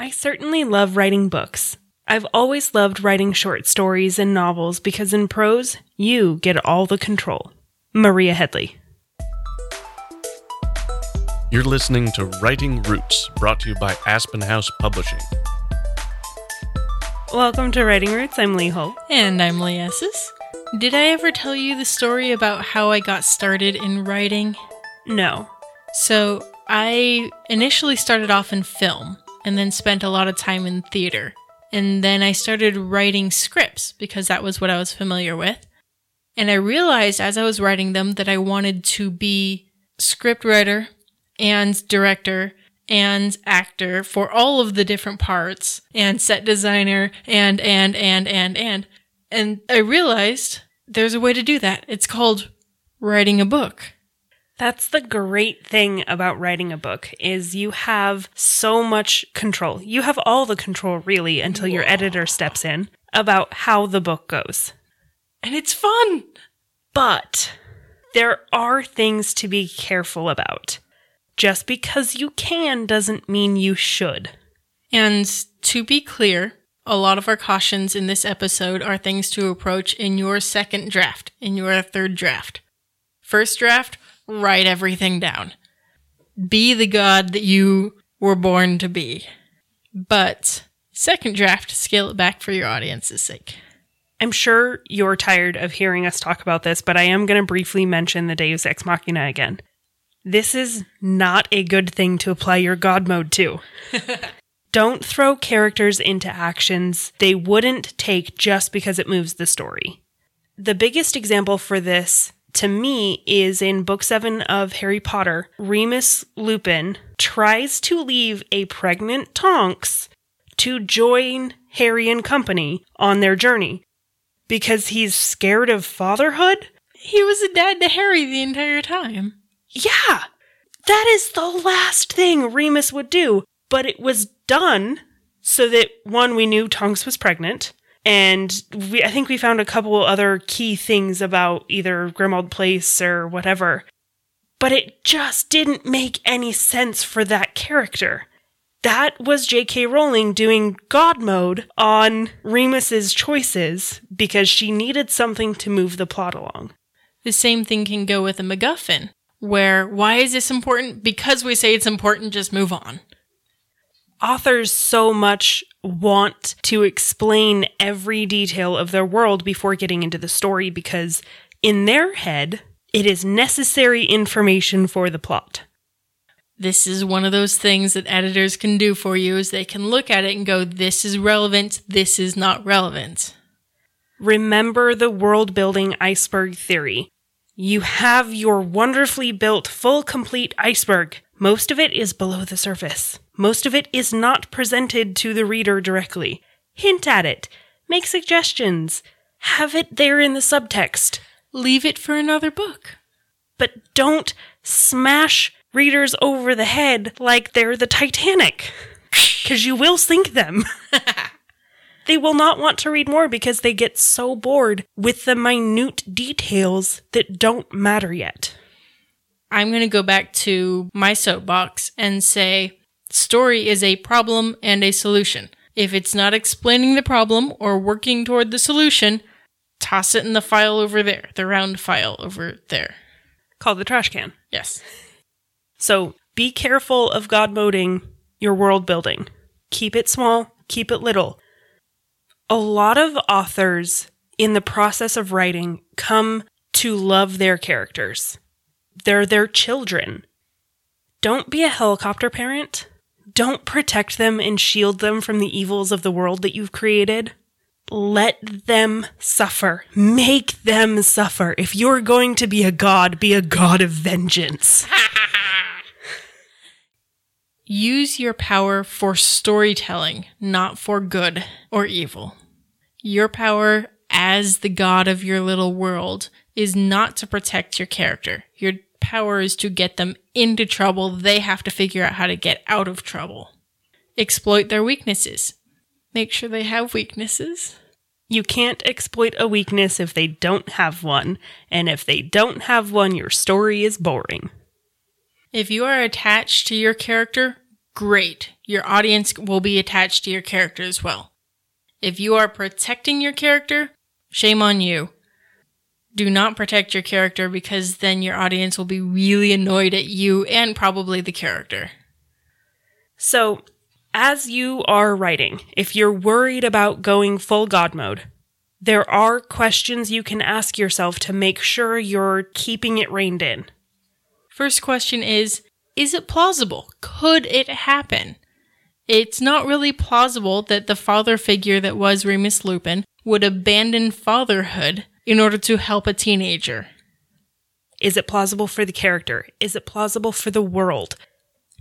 I certainly love writing books. I've always loved writing short stories and novels because in prose, you get all the control. Maria Headley. You're listening to Writing Roots, brought to you by Aspen House Publishing. Welcome to Writing Roots. I'm Lee Holt. And I'm Lee Esses. Did I ever tell you the story about how I got started in writing? No. So, I initially started off in film and then spent a lot of time in theater. And then I started writing scripts because that was what I was familiar with. And I realized as I was writing them that I wanted to be script writer and director and actor for all of the different parts and set designer and, and, and, and, and. And I realized there's a way to do that. It's called writing a book. That's the great thing about writing a book is you have so much control. You have all the control really until your editor steps in about how the book goes. And it's fun. But there are things to be careful about. Just because you can doesn't mean you should. And to be clear, a lot of our cautions in this episode are things to approach in your second draft, in your third draft. First draft, write everything down. Be the god that you were born to be. But second draft, scale it back for your audience's sake. I'm sure you're tired of hearing us talk about this, but I am going to briefly mention the Deus Ex Machina again. This is not a good thing to apply your God mode to. Don't throw characters into actions they wouldn't take just because it moves the story. The biggest example for this to me is in book seven of Harry Potter. Remus Lupin tries to leave a pregnant Tonks to join Harry and company on their journey because he's scared of fatherhood. He was a dad to Harry the entire time. Yeah, that is the last thing Remus would do, but it was done so that one, we knew Tonks was pregnant, and we, I think we found a couple other key things about either Grimmauld Place or whatever. But it just didn't make any sense for that character. That was J.K. Rowling doing God mode on Remus's choices because she needed something to move the plot along. The same thing can go with a MacGuffin, where why is this important? Because we say it's important, just move on. Authors so much want to explain every detail of their world before getting into the story because in their head, it is necessary information for the plot. This is one of those things that editors can do for you is they can look at it and go, this is relevant, this is not relevant. Remember the world building iceberg theory. You have your wonderfully built, full, complete iceberg. Most of it is below the surface. Most of it is not presented to the reader directly. Hint at it. Make suggestions. Have it there in the subtext. Leave it for another book. But don't smash readers over the head like they're the Titanic. Because you will sink them. they will not want to read more because they get so bored with the minute details that don't matter yet. I'm going to go back to my soapbox and say story is a problem and a solution. If it's not explaining the problem or working toward the solution, toss it in the file over there, the round file over there. Called the trash can. Yes. So be careful of God moding your world building. Keep it small, keep it little. A lot of authors in the process of writing come to love their characters. They're their children. Don't be a helicopter parent. Don't protect them and shield them from the evils of the world that you've created. Let them suffer. Make them suffer. If you're going to be a god, be a god of vengeance. Use your power for storytelling, not for good or evil. Your power as the god of your little world is not to protect your character. Your power is to get them into trouble. They have to figure out how to get out of trouble. Exploit their weaknesses. Make sure they have weaknesses. You can't exploit a weakness if they don't have one, and if they don't have one, your story is boring. If you are attached to your character, great. Your audience will be attached to your character as well. If you are protecting your character, shame on you. Do not protect your character because then your audience will be really annoyed at you and probably the character. So, as you are writing, if you're worried about going full God mode, there are questions you can ask yourself to make sure you're keeping it reined in. First question is Is it plausible? Could it happen? It's not really plausible that the father figure that was Remus Lupin would abandon fatherhood in order to help a teenager. Is it plausible for the character? Is it plausible for the world?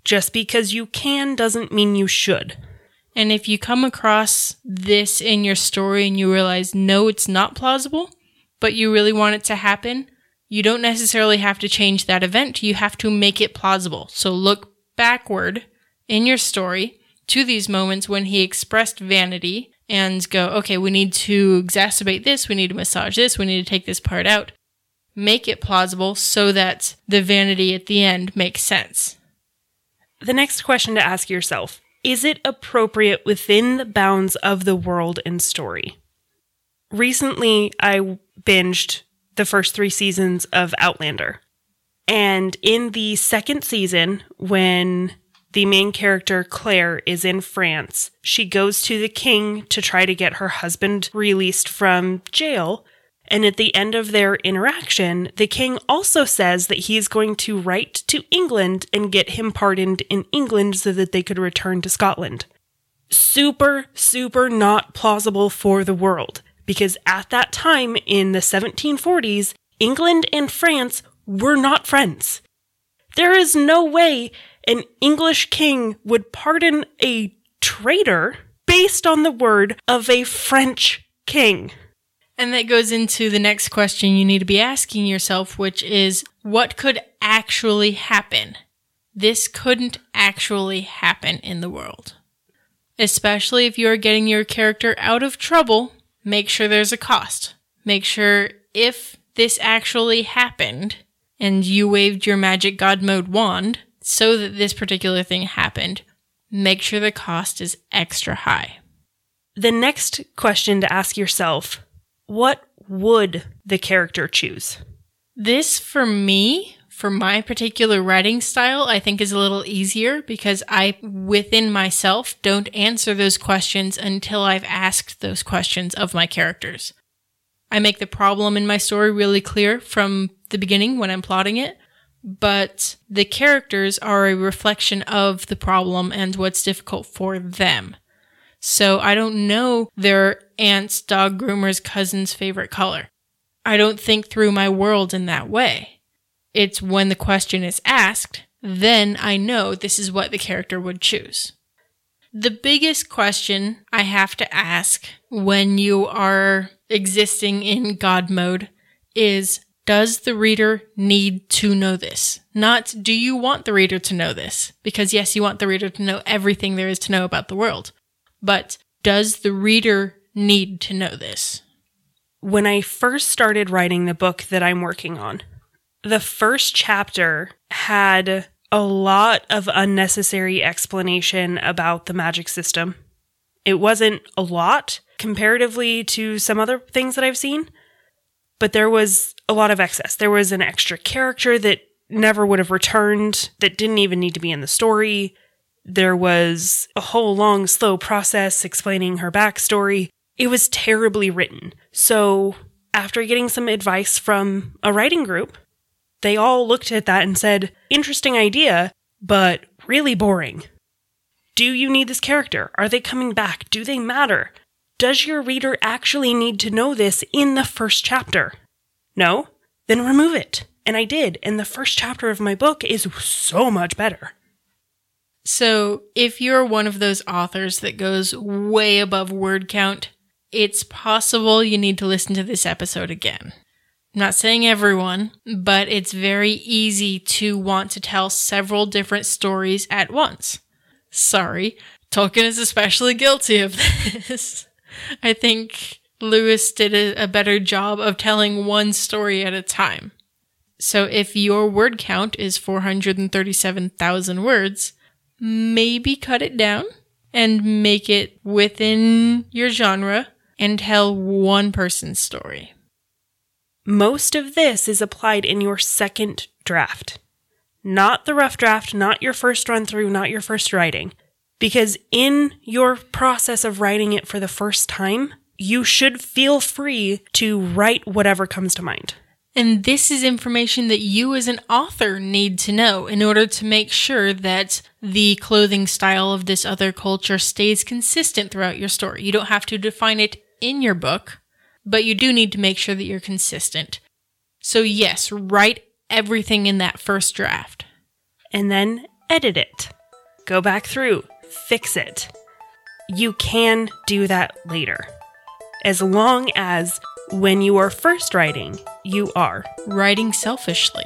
Just because you can doesn't mean you should. And if you come across this in your story and you realize, no, it's not plausible, but you really want it to happen, you don't necessarily have to change that event. You have to make it plausible. So look backward in your story to these moments when he expressed vanity and go, okay, we need to exacerbate this, we need to massage this, we need to take this part out. Make it plausible so that the vanity at the end makes sense. The next question to ask yourself is it appropriate within the bounds of the world and story? Recently, I binged the first three seasons of Outlander. And in the second season, when the main character, Claire, is in France. She goes to the king to try to get her husband released from jail. And at the end of their interaction, the king also says that he is going to write to England and get him pardoned in England so that they could return to Scotland. Super, super not plausible for the world. Because at that time in the 1740s, England and France were not friends. There is no way an English king would pardon a traitor based on the word of a French king. And that goes into the next question you need to be asking yourself, which is what could actually happen? This couldn't actually happen in the world. Especially if you are getting your character out of trouble, make sure there's a cost. Make sure if this actually happened and you waved your magic god mode wand, so that this particular thing happened, make sure the cost is extra high. The next question to ask yourself what would the character choose? This, for me, for my particular writing style, I think is a little easier because I, within myself, don't answer those questions until I've asked those questions of my characters. I make the problem in my story really clear from the beginning when I'm plotting it but the characters are a reflection of the problem and what's difficult for them. So I don't know their aunt's dog groomer's cousin's favorite color. I don't think through my world in that way. It's when the question is asked, then I know this is what the character would choose. The biggest question I have to ask when you are existing in God mode is does the reader need to know this? Not do you want the reader to know this? Because yes, you want the reader to know everything there is to know about the world. But does the reader need to know this? When I first started writing the book that I'm working on, the first chapter had a lot of unnecessary explanation about the magic system. It wasn't a lot comparatively to some other things that I've seen, but there was a lot of excess. There was an extra character that never would have returned, that didn't even need to be in the story. There was a whole long, slow process explaining her backstory. It was terribly written. So, after getting some advice from a writing group, they all looked at that and said, interesting idea, but really boring. Do you need this character? Are they coming back? Do they matter? Does your reader actually need to know this in the first chapter? No? Then remove it. And I did. And the first chapter of my book is so much better. So, if you're one of those authors that goes way above word count, it's possible you need to listen to this episode again. I'm not saying everyone, but it's very easy to want to tell several different stories at once. Sorry, Tolkien is especially guilty of this. I think Lewis did a, a better job of telling one story at a time. So if your word count is 437,000 words, maybe cut it down and make it within your genre and tell one person's story. Most of this is applied in your second draft, not the rough draft, not your first run through, not your first writing. Because in your process of writing it for the first time, you should feel free to write whatever comes to mind. And this is information that you as an author need to know in order to make sure that the clothing style of this other culture stays consistent throughout your story. You don't have to define it in your book, but you do need to make sure that you're consistent. So, yes, write everything in that first draft. And then edit it. Go back through, fix it. You can do that later. As long as when you are first writing, you are. Writing selfishly.